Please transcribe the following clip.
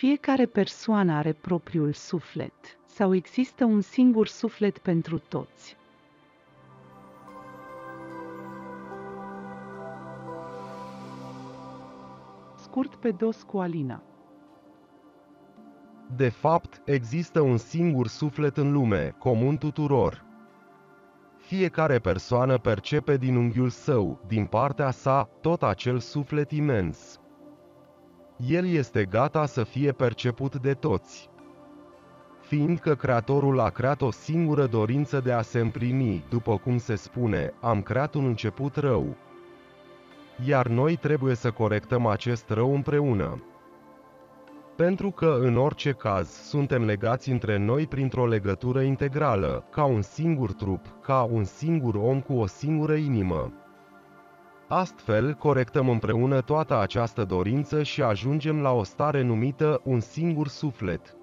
Fiecare persoană are propriul suflet, sau există un singur suflet pentru toți? Scurt pe dos cu Alina. De fapt, există un singur suflet în lume, comun tuturor. Fiecare persoană percepe din unghiul său, din partea sa, tot acel suflet imens. El este gata să fie perceput de toți. Fiindcă Creatorul a creat o singură dorință de a se împlini, după cum se spune, am creat un început rău. Iar noi trebuie să corectăm acest rău împreună. Pentru că, în orice caz, suntem legați între noi printr-o legătură integrală, ca un singur trup, ca un singur om cu o singură inimă. Astfel, corectăm împreună toată această dorință și ajungem la o stare numită un singur suflet,